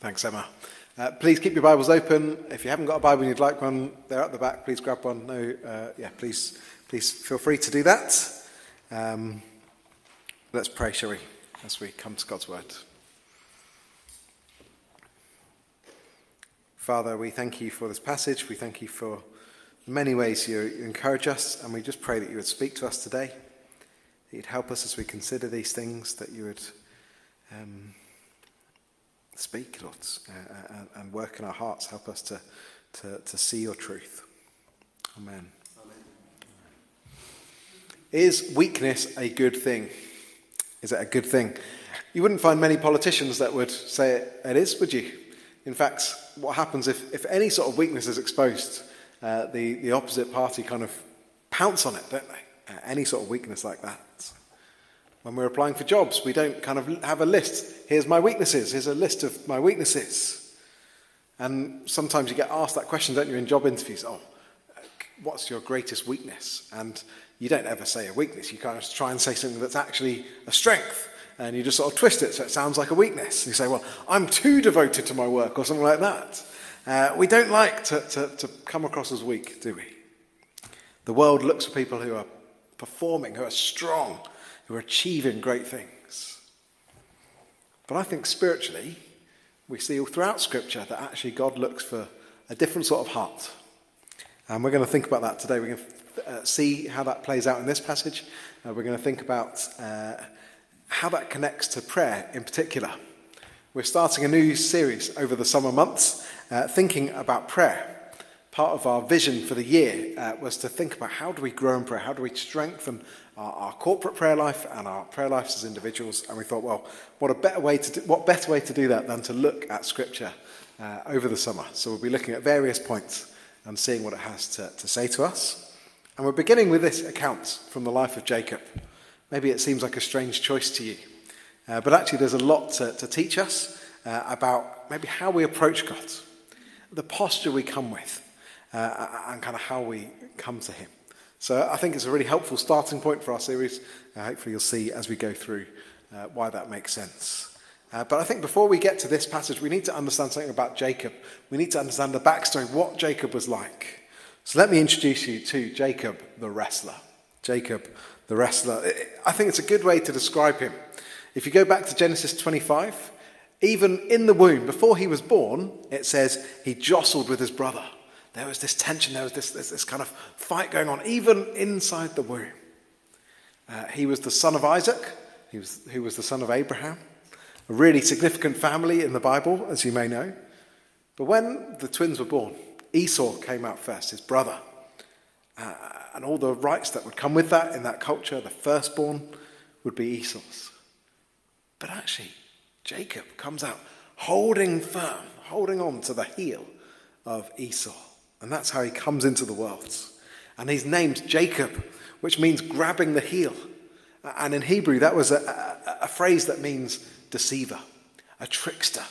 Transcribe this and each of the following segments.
Thanks, Emma. Uh, please keep your Bibles open. If you haven't got a Bible and you'd like one, they're at the back. Please grab one. No, uh, yeah, please, please feel free to do that. Um, let's pray, shall we, as we come to God's Word. Father, we thank you for this passage. We thank you for the many ways you encourage us, and we just pray that you would speak to us today, that you'd help us as we consider these things, that you would. Um, Speak, Lord, uh, and, and, work in our hearts. Help us to, to, to see your truth. Amen. Amen. Is weakness a good thing? Is it a good thing? You wouldn't find many politicians that would say it, it is, would you? In fact, what happens if, if any sort of weakness is exposed, uh, the, the opposite party kind of pounce on it, don't they? Uh, any sort of weakness like that. When we're applying for jobs, we don't kind of have a list. Here's my weaknesses. Here's a list of my weaknesses. And sometimes you get asked that question, don't you, in job interviews? Oh, what's your greatest weakness? And you don't ever say a weakness. You kind of try and say something that's actually a strength. And you just sort of twist it so it sounds like a weakness. You say, well, I'm too devoted to my work or something like that. Uh, we don't like to, to, to come across as weak, do we? The world looks for people who are performing, who are strong, who are achieving great things. But I think spiritually, we see all throughout Scripture that actually God looks for a different sort of heart. And we're going to think about that today. We're going to uh, see how that plays out in this passage. Uh, we're going to think about uh, how that connects to prayer in particular. We're starting a new series over the summer months, uh, thinking about prayer part of our vision for the year uh, was to think about how do we grow in prayer? How do we strengthen our, our, corporate prayer life and our prayer lives as individuals? And we thought, well, what a better way to do, what better way to do that than to look at Scripture uh, over the summer? So we'll be looking at various points and seeing what it has to, to say to us. And we're beginning with this account from the life of Jacob. Maybe it seems like a strange choice to you, uh, but actually there's a lot to, to teach us uh, about maybe how we approach God, the posture we come with uh, and kind of how we come to Him. So I think it's a really helpful starting point for our series. Uh, hopefully, you'll see as we go through uh, why that makes sense. Uh, but I think before we get to this passage, we need to understand something about Jacob. We need to understand the backstory, what Jacob was like. So let me introduce you to Jacob the wrestler. Jacob the wrestler. I think it's a good way to describe him. If you go back to Genesis 25, even in the womb, before he was born, it says he jostled with his brother. There was this tension, there was this, this, this kind of fight going on, even inside the womb. Uh, he was the son of Isaac, he was, who was the son of Abraham, a really significant family in the Bible, as you may know. But when the twins were born, Esau came out first, his brother. Uh, and all the rights that would come with that in that culture, the firstborn would be Esau's. But actually, Jacob comes out holding firm, holding on to the heel of Esau. And that's how he comes into the world. And he's named Jacob, which means grabbing the heel. And in Hebrew, that was a, a, a phrase that means deceiver, a trickster,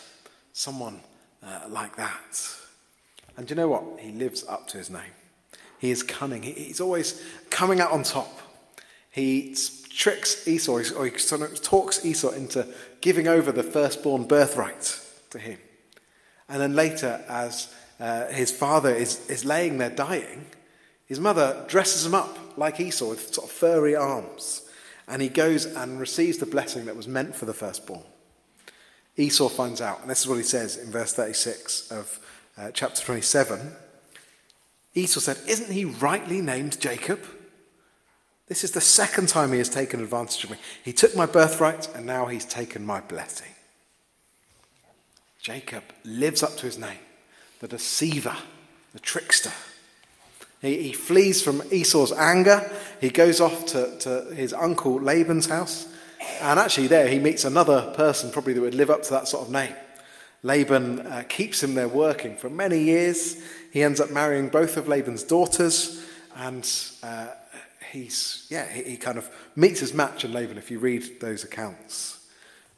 someone uh, like that. And do you know what? He lives up to his name. He is cunning. He, he's always coming out on top. He tricks Esau, or he talks Esau into giving over the firstborn birthright to him. And then later, as uh, his father is, is laying there dying, his mother dresses him up like Esau with sort of furry arms. And he goes and receives the blessing that was meant for the firstborn. Esau finds out, and this is what he says in verse 36 of uh, chapter 27. Esau said, Isn't he rightly named Jacob? This is the second time he has taken advantage of me. He took my birthright, and now he's taken my blessing. Jacob lives up to his name the deceiver, the trickster. He, he flees from Esau's anger. He goes off to, to his uncle Laban's house. And actually, there he meets another person probably that would live up to that sort of name. Laban uh, keeps him there working for many years. He ends up marrying both of Laban's daughters. And uh, he's, yeah, he, he kind of meets his match in Laban if you read those accounts.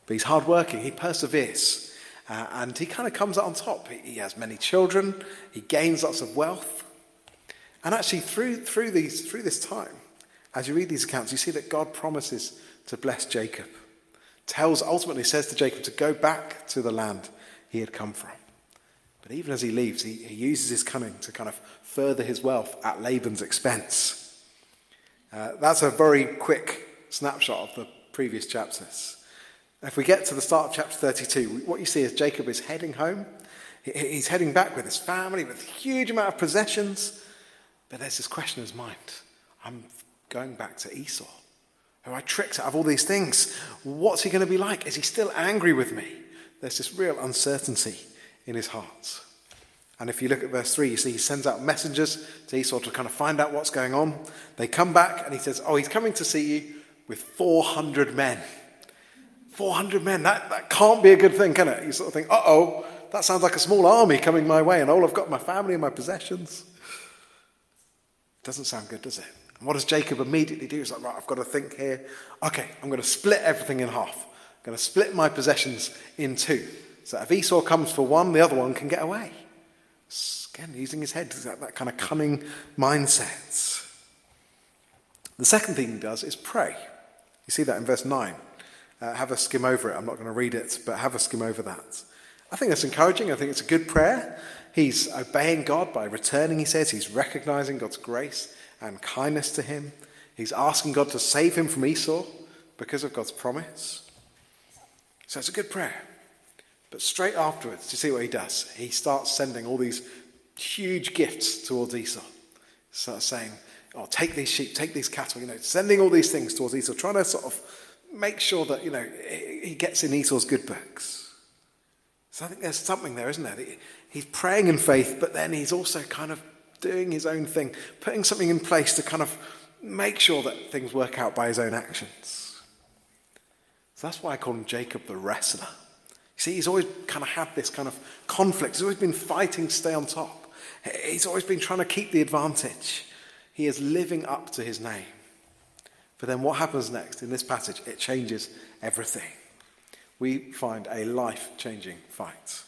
But he's hardworking, he perseveres. Uh, and he kind of comes out on top. He, he, has many children, he gains lots of wealth. And actually, through, through, these, through this time, as you read these accounts, you see that God promises to bless Jacob. Tells, ultimately says to Jacob to go back to the land he had come from. But even as he leaves, he, he uses his cunning to kind of further his wealth at Laban's expense. Uh, that's a very quick snapshot of the previous chapters. If we get to the start of chapter 32, what you see is Jacob is heading home. He's heading back with his family, with a huge amount of possessions. But there's this question in his mind I'm going back to Esau, who I tricked out of all these things. What's he going to be like? Is he still angry with me? There's this real uncertainty in his heart. And if you look at verse 3, you see he sends out messengers to Esau to kind of find out what's going on. They come back and he says, Oh, he's coming to see you with 400 men. 400 men, that, that can't be a good thing, can it? You sort of think, uh oh, that sounds like a small army coming my way, and all I've got my family and my possessions. Doesn't sound good, does it? And what does Jacob immediately do? He's like, right, I've got to think here. Okay, I'm going to split everything in half. I'm going to split my possessions in two. So if Esau comes for one, the other one can get away. Again, using his head, that, that kind of cunning mindset. The second thing he does is pray. You see that in verse 9. Uh, have a skim over it. I'm not going to read it, but have a skim over that. I think that's encouraging. I think it's a good prayer. He's obeying God by returning, he says. He's recognizing God's grace and kindness to him. He's asking God to save him from Esau because of God's promise. So it's a good prayer. But straight afterwards, do you see what he does? He starts sending all these huge gifts towards Esau. Starts saying, Oh, take these sheep, take these cattle, you know, sending all these things towards Esau, trying to sort of make sure that, you know, he gets in Esau's good books. So I think there's something there, isn't there? He's praying in faith, but then he's also kind of doing his own thing, putting something in place to kind of make sure that things work out by his own actions. So that's why I call him Jacob the wrestler. You See, he's always kind of had this kind of conflict. He's always been fighting to stay on top. He's always been trying to keep the advantage. He is living up to his name. But then what happens next in this passage? It changes everything. We find a life changing fight.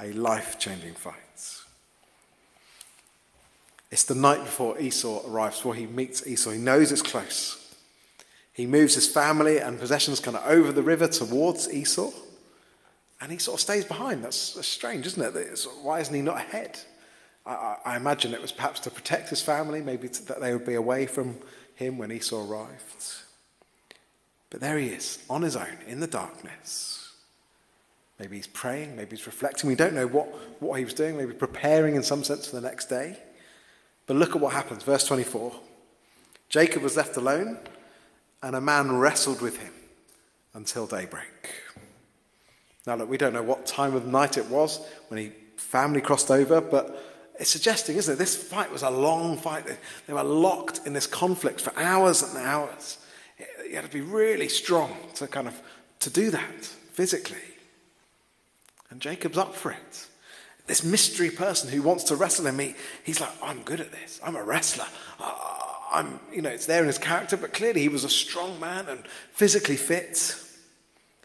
A life changing fight. It's the night before Esau arrives, before he meets Esau. He knows it's close. He moves his family and possessions kind of over the river towards Esau. And he sort of stays behind. That's, strange, isn't it? why isn't he not ahead? I, I, imagine it was perhaps to protect his family, maybe to, that they would be away from him when Esau arrived. But there he is, on his own, in the darkness. Maybe he's praying, maybe he's reflecting. We don't know what, what he was doing, maybe preparing in some sense for the next day. But look at what happens. Verse 24 Jacob was left alone, and a man wrestled with him until daybreak. Now, look, we don't know what time of night it was when he family crossed over, but it's suggesting, isn't it? This fight was a long fight. They were locked in this conflict for hours and hours. You had to be really strong to kind of to do that physically. And Jacob's up for it. This mystery person who wants to wrestle him, he, he's like, I'm good at this. I'm a wrestler. I'm, you know, it's there in his character, but clearly he was a strong man and physically fit.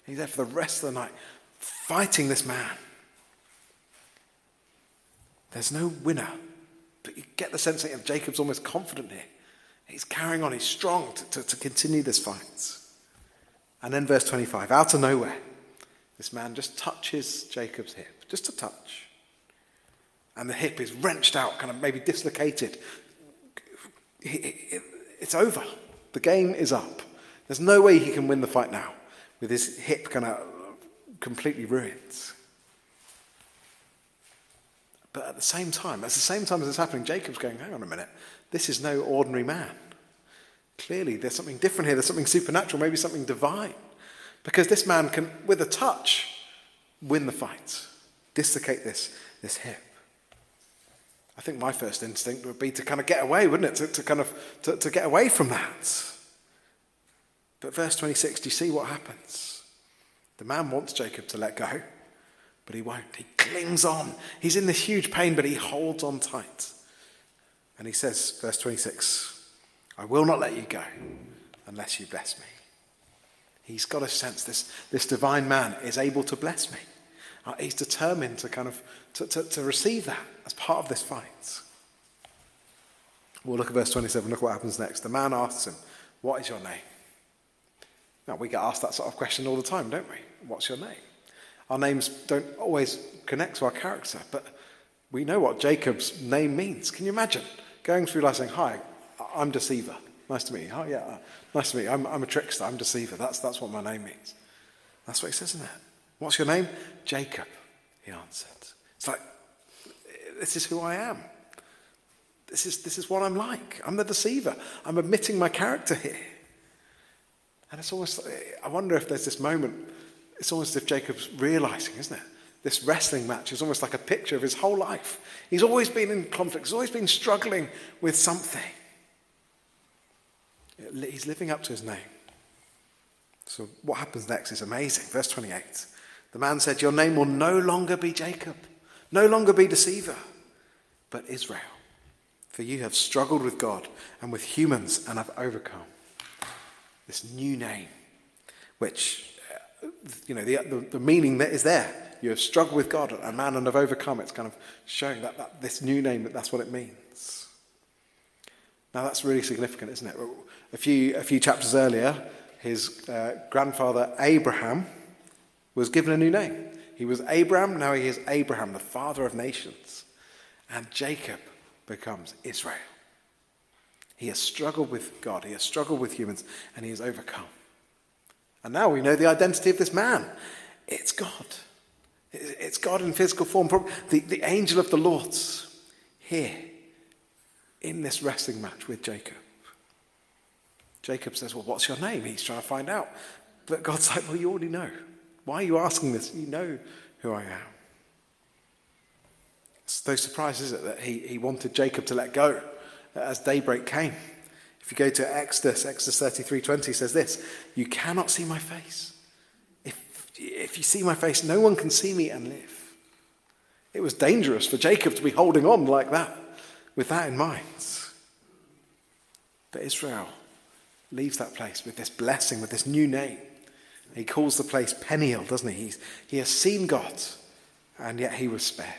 He's there for the rest of the night fighting this man. There's no winner. But you get the sense that Jacob's almost confident here. He's carrying on, he's strong to, to, to continue this fight. And then verse 25, out of nowhere, this man just touches Jacob's hip, just a touch. And the hip is wrenched out, kind of maybe dislocated. It's over. The game is up. There's no way he can win the fight now with his hip kind of completely ruined. But at the same time, at the same time as it's happening, Jacob's going, hang on a minute, this is no ordinary man. Clearly, there's something different here. There's something supernatural, maybe something divine. Because this man can, with a touch, win the fight, dislocate this, this hip. I think my first instinct would be to kind of get away, wouldn't it? To, to kind of to, to get away from that. But verse 26, do you see what happens? The man wants Jacob to let go. But he won't. He clings on. He's in this huge pain, but he holds on tight. And he says, verse 26, I will not let you go unless you bless me. He's got a sense this, this divine man is able to bless me. Uh, he's determined to kind of to, to, to receive that as part of this fight. We'll look at verse 27. Look what happens next. The man asks him, What is your name? Now, we get asked that sort of question all the time, don't we? What's your name? Our names don't always connect to our character, but we know what Jacob's name means. Can you imagine going through life saying, Hi, I'm Deceiver. Nice to meet you. Oh, yeah, uh, nice to meet you. I'm, I'm a trickster. I'm Deceiver. That's, that's what my name means. That's what he says, isn't it? What's your name? Jacob, he answered. It's like, this is who I am. This is, this is what I'm like. I'm the deceiver. I'm admitting my character here. And it's almost, I wonder if there's this moment, it's almost as if Jacob's realizing, isn't it? This wrestling match is almost like a picture of his whole life. He's always been in conflict, he's always been struggling with something. He's living up to his name. So, what happens next is amazing. Verse 28 The man said, Your name will no longer be Jacob, no longer be deceiver, but Israel. For you have struggled with God and with humans and have overcome. This new name, which, you know, the, the, the meaning that is there. You have struggled with God and man and have overcome. It's kind of showing that, that this new name, that that's what it means. Now, that's really significant, isn't it? A few, a few chapters earlier, his uh, grandfather Abraham was given a new name. He was Abram, now he is Abraham, the father of nations. And Jacob becomes Israel. He has struggled with God, he has struggled with humans, and he has overcome. And now we know the identity of this man it's God. It's God in physical form, the, the angel of the Lord's here in this wrestling match with Jacob. Jacob says, Well, what's your name? He's trying to find out. But God's like, Well, you already know. Why are you asking this? You know who I am. It's no surprise, is it, that he, he wanted Jacob to let go as daybreak came. If you go to Exodus, Exodus 33:20 says this, You cannot see my face. If, if you see my face, no one can see me and live. It was dangerous for Jacob to be holding on like that, with that in mind. But Israel leaves that place with this blessing, with this new name. He calls the place Peniel, doesn't he? He's, he has seen God, and yet he was spared.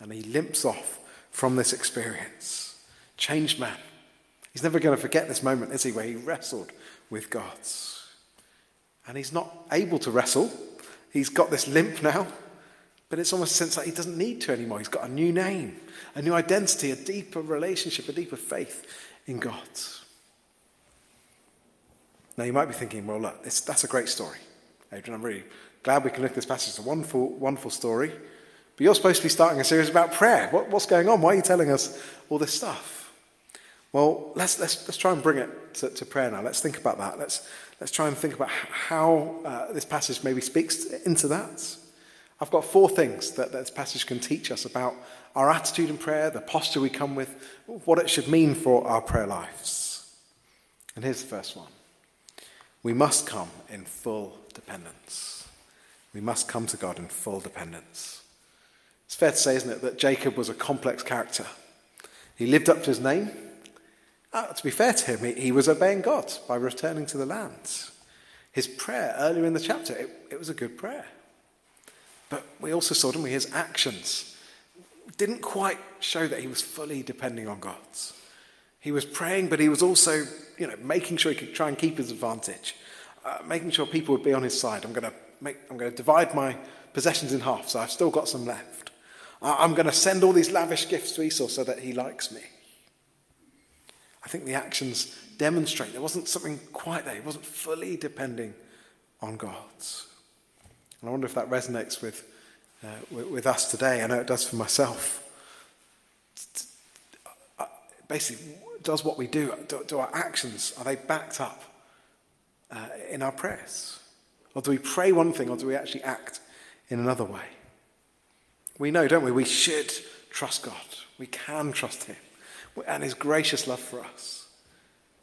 And he limps off from this experience. Changed man. He's never going to forget this moment, is he, where he wrestled with God. And he's not able to wrestle. He's got this limp now, but it's almost a sense that he doesn't need to anymore. He's got a new name, a new identity, a deeper relationship, a deeper faith in God. Now, you might be thinking, well, look, that's a great story. Adrian, I'm really glad we can look at this passage. It's a wonderful, wonderful story. But you're supposed to be starting a series about prayer. What, what's going on? Why are you telling us all this stuff? Well, let's, let's, let's try and bring it to, to prayer now. Let's think about that. Let's, let's try and think about how uh, this passage maybe speaks into that. I've got four things that, that this passage can teach us about our attitude in prayer, the posture we come with, what it should mean for our prayer lives. And here's the first one we must come in full dependence. We must come to God in full dependence. It's fair to say, isn't it, that Jacob was a complex character. He lived up to his name. Uh, to be fair to him, he, he, was obeying God by returning to the land. His prayer earlier in the chapter, it, it was a good prayer. But we also saw, didn't we, his actions didn't quite show that he was fully depending on God. He was praying, but he was also, you know, making sure he could try and keep his advantage, uh, making sure people would be on his side. I'm going to make, I'm going to divide my possessions in half, so I've still got some left. I'm going to send all these lavish gifts to Esau so that he likes me. I think the actions demonstrate there wasn't something quite there. He wasn't fully depending on God. And I wonder if that resonates with, uh, with, us today. I know it does for myself. Uh, basically, does what we do, do, do our actions, are they backed up uh, in our prayers? Or do we pray one thing or do we actually act in another way? We know, don't we? We should trust God. We can trust Him and His gracious love for us.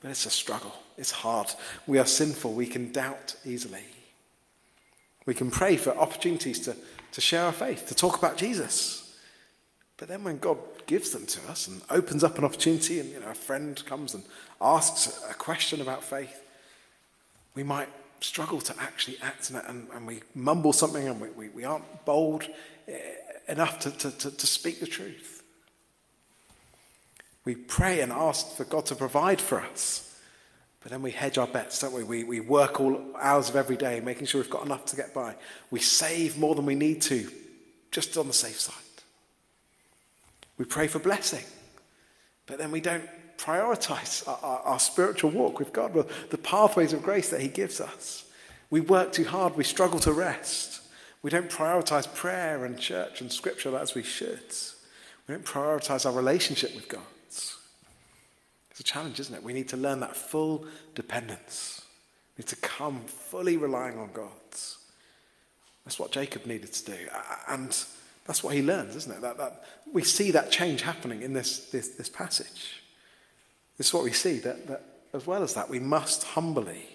But it's a struggle. It's hard. We are sinful. We can doubt easily. We can pray for opportunities to, to share our faith, to talk about Jesus. But then when God gives them to us and opens up an opportunity, and you know, a friend comes and asks a question about faith, we might struggle to actually act it, and, and we mumble something, and we, we, we aren't bold eh, enough to, to, to, to speak the truth. We pray and ask for God to provide for us, But then we hedge our bets, don't we? we? We work all hours of every day, making sure we've got enough to get by. We save more than we need to, just on the safe side. We pray for blessing, but then we don't prioritize our, our, our spiritual walk with God, the pathways of grace that He gives us. We work too hard, we struggle to rest. We don't prioritize prayer and church and scripture as we should. We don't prioritize our relationship with God. It's a challenge, isn't it? We need to learn that full dependence. We need to come fully relying on God. That's what Jacob needed to do. And that's what he learns, isn't it? That, that, we see that change happening in this, this, this passage. This is what we see, that, that as well as that, we must humbly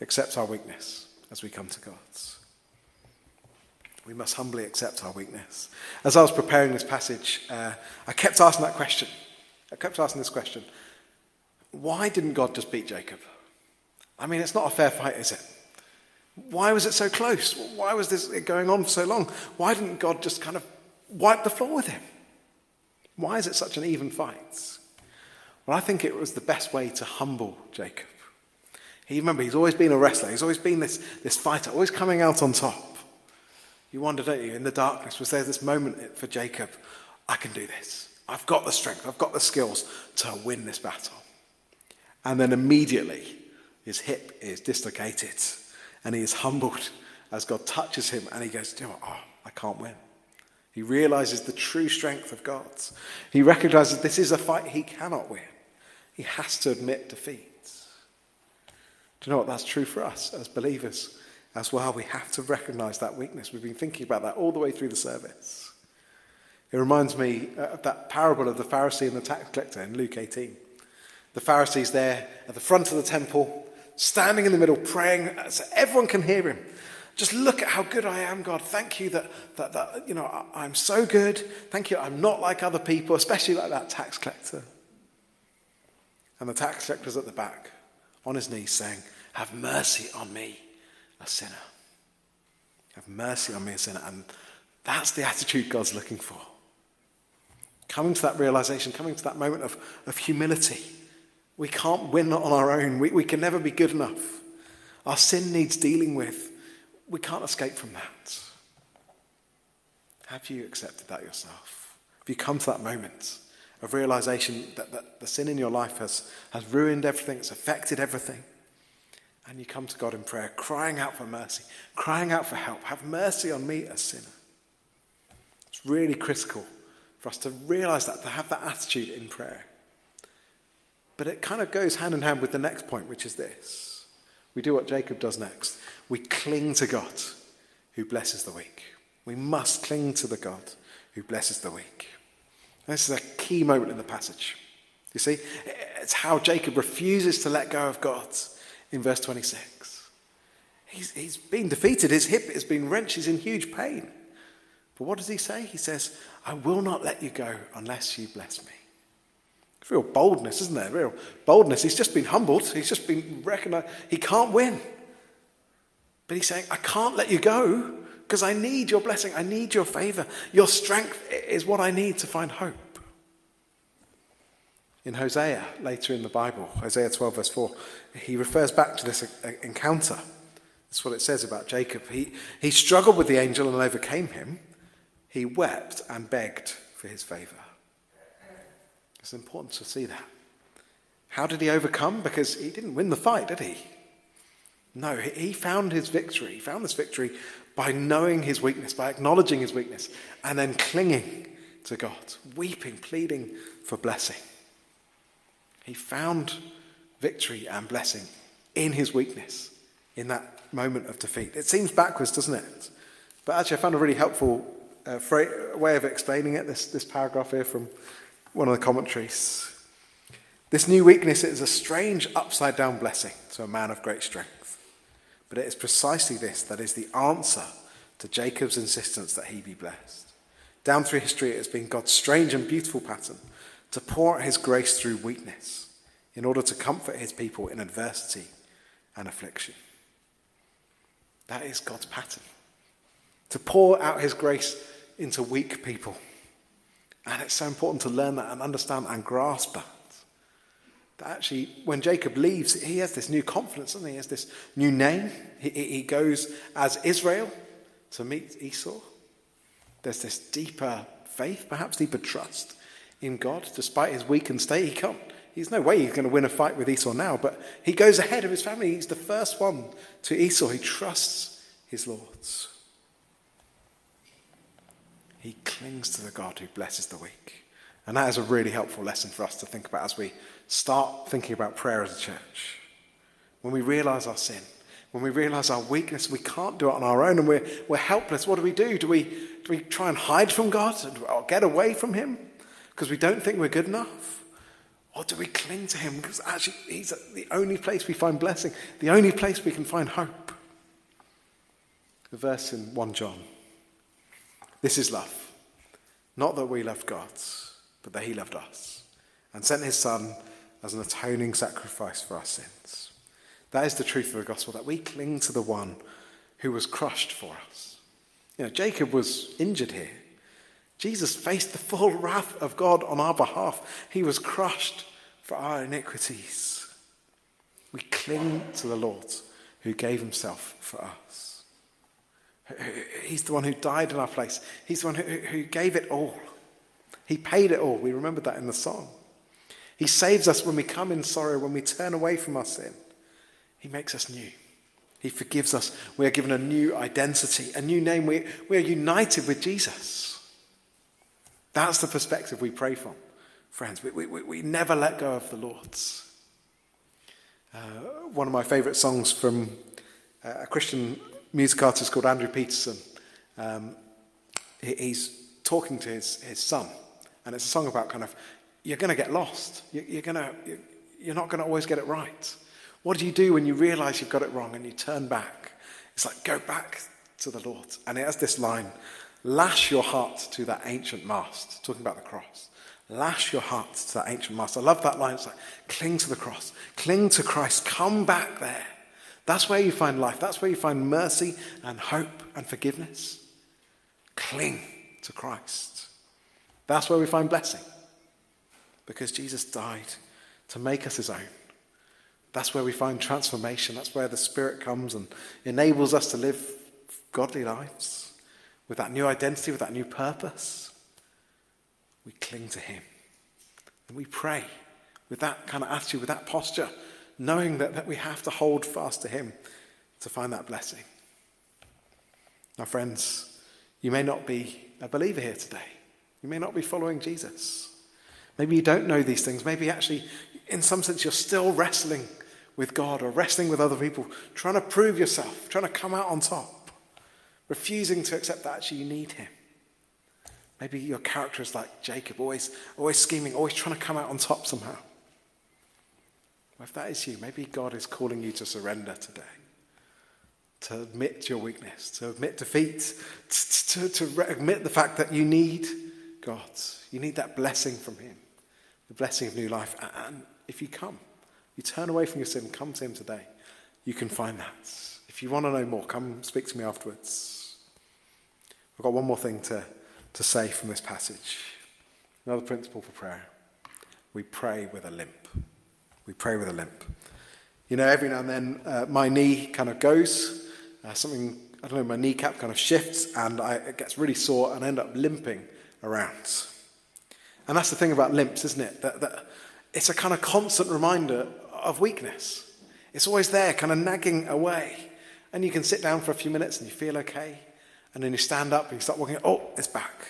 accept our weakness as we come to God's. We must humbly accept our weakness. As I was preparing this passage, uh, I kept asking that question. I kept asking this question Why didn't God just beat Jacob? I mean, it's not a fair fight, is it? Why was it so close? Why was this going on for so long? Why didn't God just kind of wipe the floor with him? Why is it such an even fight? Well, I think it was the best way to humble Jacob. He, remember, he's always been a wrestler. He's always been this, this fighter, always coming out on top. You wonder, don't you, in the darkness, was there this moment for Jacob? I can do this. I've got the strength, I've got the skills to win this battle. And then immediately, his hip is dislocated and he is humbled as God touches him and he goes, you know Oh, I can't win. He realizes the true strength of God. He recognizes this is a fight he cannot win. He has to admit defeat. Do you know what? That's true for us as believers as well. We have to recognize that weakness. We've been thinking about that all the way through the service. It reminds me uh, of that parable of the Pharisee and the tax collector in Luke 18. The Pharisee's there at the front of the temple, standing in the middle, praying so everyone can hear him. Just look at how good I am, God. Thank you that, that, that you know, I'm so good. Thank you, I'm not like other people, especially like that tax collector. And the tax collector's at the back, on his knees, saying, Have mercy on me, a sinner. Have mercy on me, a sinner. And that's the attitude God's looking for. Coming to that realization, coming to that moment of, of humility. We can't win on our own. We, we can never be good enough. Our sin needs dealing with. We can't escape from that. Have you accepted that yourself? Have you come to that moment of realization that, that the sin in your life has, has ruined everything, it's affected everything? And you come to God in prayer, crying out for mercy, crying out for help. Have mercy on me, a sinner. It's really critical for us to realize that, to have that attitude in prayer. But it kind of goes hand in hand with the next point, which is this. We do what Jacob does next. We cling to God who blesses the weak. We must cling to the God who blesses the weak. this is a key moment in the passage. You see, it's how Jacob refuses to let go of God in verse 26. He's, he's been defeated, his hip has been wrenched, he's in huge pain. But what does he say? He says, I will not let you go unless you bless me. Real boldness, isn't there? Real boldness. He's just been humbled, he's just been recognized. He can't win. But he's saying, I can't let you go because I need your blessing. I need your favor. Your strength is what I need to find hope. In Hosea, later in the Bible, Hosea 12, verse 4, he refers back to this encounter. That's what it says about Jacob. He, he struggled with the angel and overcame him. He wept and begged for his favor. It's important to see that. How did he overcome? Because he didn't win the fight, did he? No, he found his victory. He found this victory by knowing his weakness, by acknowledging his weakness, and then clinging to God, weeping, pleading for blessing. He found victory and blessing in his weakness, in that moment of defeat. It seems backwards, doesn't it? But actually, I found a really helpful uh, way of explaining it, this, this paragraph here from one of the commentaries. This new weakness is a strange upside down blessing to a man of great strength. But it is precisely this that is the answer to Jacob's insistence that he be blessed. Down through history, it has been God's strange and beautiful pattern to pour out his grace through weakness in order to comfort his people in adversity and affliction. That is God's pattern. To pour out his grace into weak people. And it's so important to learn that and understand and grasp that. that actually, when Jacob leaves, he has this new confidence, and he? he has this new name. He, he goes as Israel to meet Esau. There's this deeper faith, perhaps deeper trust in God, despite his weakened state. He can't, he's no way he's going to win a fight with Esau now, but he goes ahead of his family. He's the first one to Esau. He trusts his lords. He clings to the God who blesses the weak. And that is a really helpful lesson for us to think about as we start thinking about prayer as a church. When we realize our sin, when we realize our weakness, we can't do it on our own and we're, we're helpless. What do we do? Do we, do we try and hide from God or get away from Him because we don't think we're good enough? Or do we cling to Him because actually He's the only place we find blessing, the only place we can find hope? The verse in 1 John this is love. Not that we loved God, but that He loved us and sent His Son as an atoning sacrifice for our sins. That is the truth of the gospel, that we cling to the one who was crushed for us. You know, Jacob was injured here. Jesus faced the full wrath of God on our behalf. He was crushed for our iniquities. We cling to the Lord who gave himself for us. He's the one who died in our place. He's the one who, gave it all. He paid it all. We remember that in the song. He saves us when we come in sorrow, when we turn away from our sin. He makes us new. He forgives us. We are given a new identity, a new name. We, we are united with Jesus. That's the perspective we pray from, friends. We, we, we never let go of the Lord's. Uh, one of my favourite songs from uh, a Christian music artist called Andrew Peterson. Um, he's talking to his, his son, and it's a song about kind of, you're going to get lost. You, you're, gonna, you're not going to always get it right. What do you do when you realize you've got it wrong and you turn back? It's like, go back to the Lord. And it has this line lash your heart to that ancient mast, talking about the cross. Lash your heart to that ancient mast. I love that line. It's like, cling to the cross, cling to Christ, come back there. That's where you find life. That's where you find mercy and hope and forgiveness. Cling to Christ. That's where we find blessing. Because Jesus died to make us his own. That's where we find transformation. That's where the Spirit comes and enables us to live godly lives with that new identity, with that new purpose. We cling to Him. And we pray with that kind of attitude, with that posture knowing that, that we have to hold fast to Him to find that blessing. Now, friends, you may not be a believer here today. You may not be following Jesus. Maybe you don't know these things. Maybe actually, in some sense, you're still wrestling with God or wrestling with other people, trying to prove yourself, trying to come out on top, refusing to accept that actually you need Him. Maybe your character is like Jacob, always, always scheming, always trying to come out on top somehow. Well, if that is you, maybe God is calling you to surrender today, to admit your weakness, to admit defeat, to, to, to admit the fact that you need God. You need that blessing from Him, the blessing of new life. And if you come, you turn away from your sin, come to Him today, you can find that. If you want to know more, come speak to me afterwards. I've got one more thing to, to say from this passage. Another principle for prayer. We pray with a limp. We pray with a limp. You know, every now and then uh, my knee kind of goes, uh, something, I don't know, my kneecap kind of shifts and I, it gets really sore and I end up limping around. And that's the thing about limps, isn't it? That, that it's a kind of constant reminder of weakness. It's always there, kind of nagging away. And you can sit down for a few minutes and you feel okay. And then you stand up and you start walking, oh, it's back.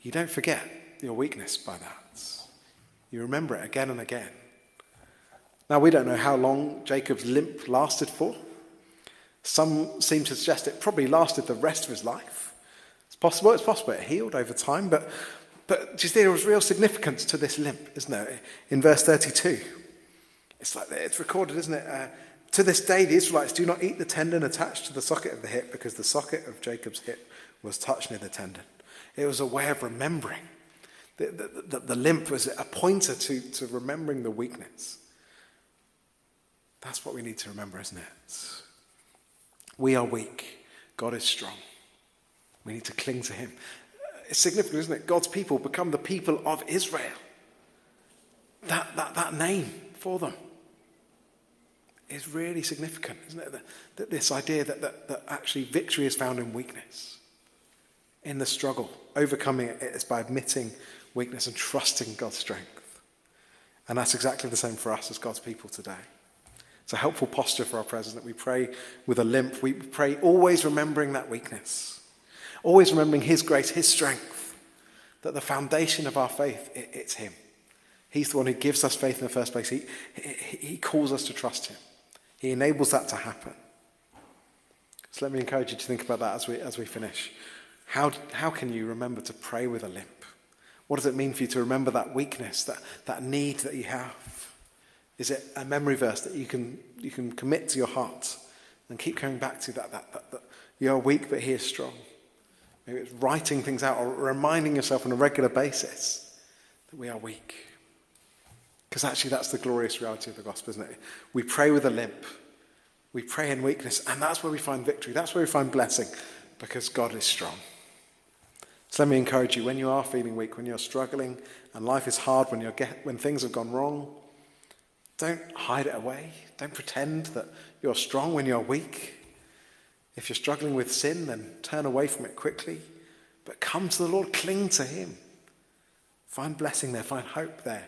You don't forget your weakness by that. You remember it again and again. Now, we don't know how long Jacob's limp lasted for. Some seem to suggest it probably lasted the rest of his life. It's possible, it's possible it healed over time, but, but do you see there was real significance to this limp, isn't there? In verse 32, it's like it's recorded, isn't it? Uh, to this day, the Israelites do not eat the tendon attached to the socket of the hip because the socket of Jacob's hip was touched near the tendon. It was a way of remembering. The, the, the, the limp was a pointer to, to remembering the weakness. That's what we need to remember, isn't it? We are weak. God is strong. We need to cling to him. It's significant, isn't it? God's people become the people of Israel. that, that, that name for them is really significant, isn't it? That, that this idea that, that, that actually victory is found in weakness, in the struggle. Overcoming it is by admitting weakness and trusting God's strength. And that's exactly the same for us as God's people today. It's a helpful posture for our president. We pray with a limp. We pray always remembering that weakness, always remembering his grace, his strength, that the foundation of our faith, it, it's him. He's the one who gives us faith in the first place. He, he, he calls us to trust him. He enables that to happen. So let me encourage you to think about that as we, as we finish. How, how can you remember to pray with a limp? What does it mean for you to remember that weakness, that, that need that you have? Is it a memory verse that you can, you can commit to your heart and keep coming back to that, that, that, that you're weak but he is strong? Maybe it's writing things out or reminding yourself on a regular basis that we are weak. Because actually, that's the glorious reality of the gospel, isn't it? We pray with a limp, we pray in weakness, and that's where we find victory. That's where we find blessing, because God is strong. So let me encourage you when you are feeling weak, when you're struggling, and life is hard, when, you're get, when things have gone wrong, don't hide it away. Don't pretend that you're strong when you're weak. If you're struggling with sin, then turn away from it quickly. But come to the Lord, cling to Him. Find blessing there, find hope there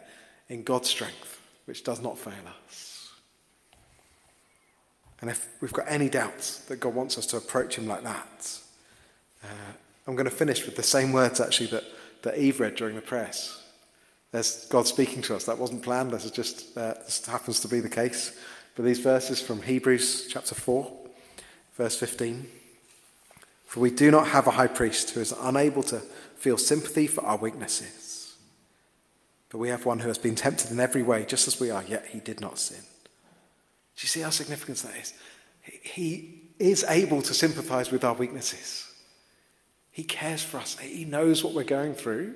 in God's strength, which does not fail us. And if we've got any doubts that God wants us to approach Him like that, uh, I'm going to finish with the same words actually that, that Eve read during the prayers. There's God speaking to us. That wasn't planned, this, is just, uh, this happens to be the case. But these verses from Hebrews chapter 4, verse 15. For we do not have a high priest who is unable to feel sympathy for our weaknesses but we have one who has been tempted in every way, just as we are, yet he did not sin. Do you see how significant that is? He is able to sympathize with our weaknesses. He cares for us. He knows what we're going through.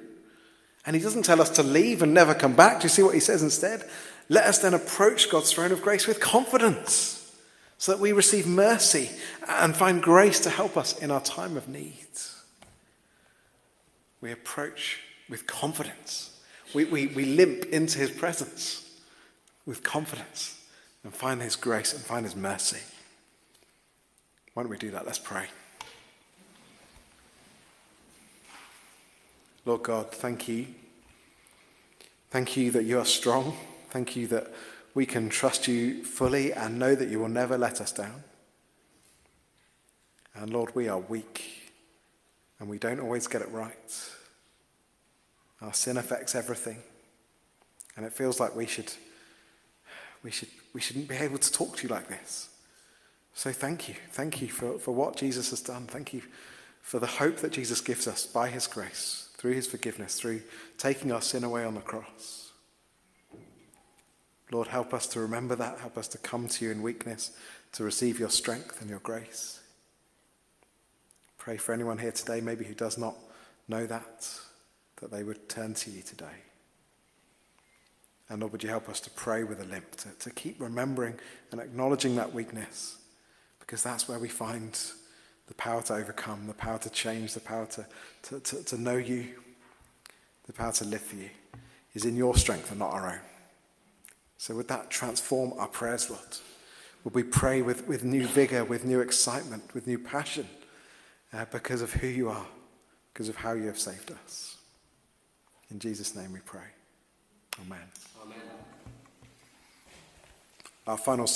And he doesn't tell us to leave and never come back. Do you see what he says instead? Let us then approach God's throne of grace with confidence so that we receive mercy and find grace to help us in our time of need. We approach with confidence we, we, we limp into his presence with confidence and find his grace and find his mercy. Why don't we do that? Let's pray. Lord God, thank you. Thank you that you are strong. Thank you that we can trust you fully and know that you will never let us down. And Lord, we are weak and we don't always get it right. Our sin affects everything. And it feels like we should, we should, we shouldn't be able to talk to you like this. So thank you. Thank you for, for what Jesus has done. Thank you for the hope that Jesus gives us by his grace, through his forgiveness, through taking our sin away on the cross. Lord, help us to remember that. Help us to come to you in weakness, to receive your strength and your grace. Pray for anyone here today, maybe who does not know that that they would turn to you today. And Lord, would you help us to pray with a limp, to, to keep remembering and acknowledging that weakness, because that's where we find the power to overcome, the power to change, the power to, to, to, to know you, the power to live for you, is in your strength and not our own. So, would that transform our prayers, Lord? Would we pray with, with new vigor, with new excitement, with new passion, uh, because of who you are, because of how you have saved us? In Jesus' name we pray. Amen. Amen. Our final song.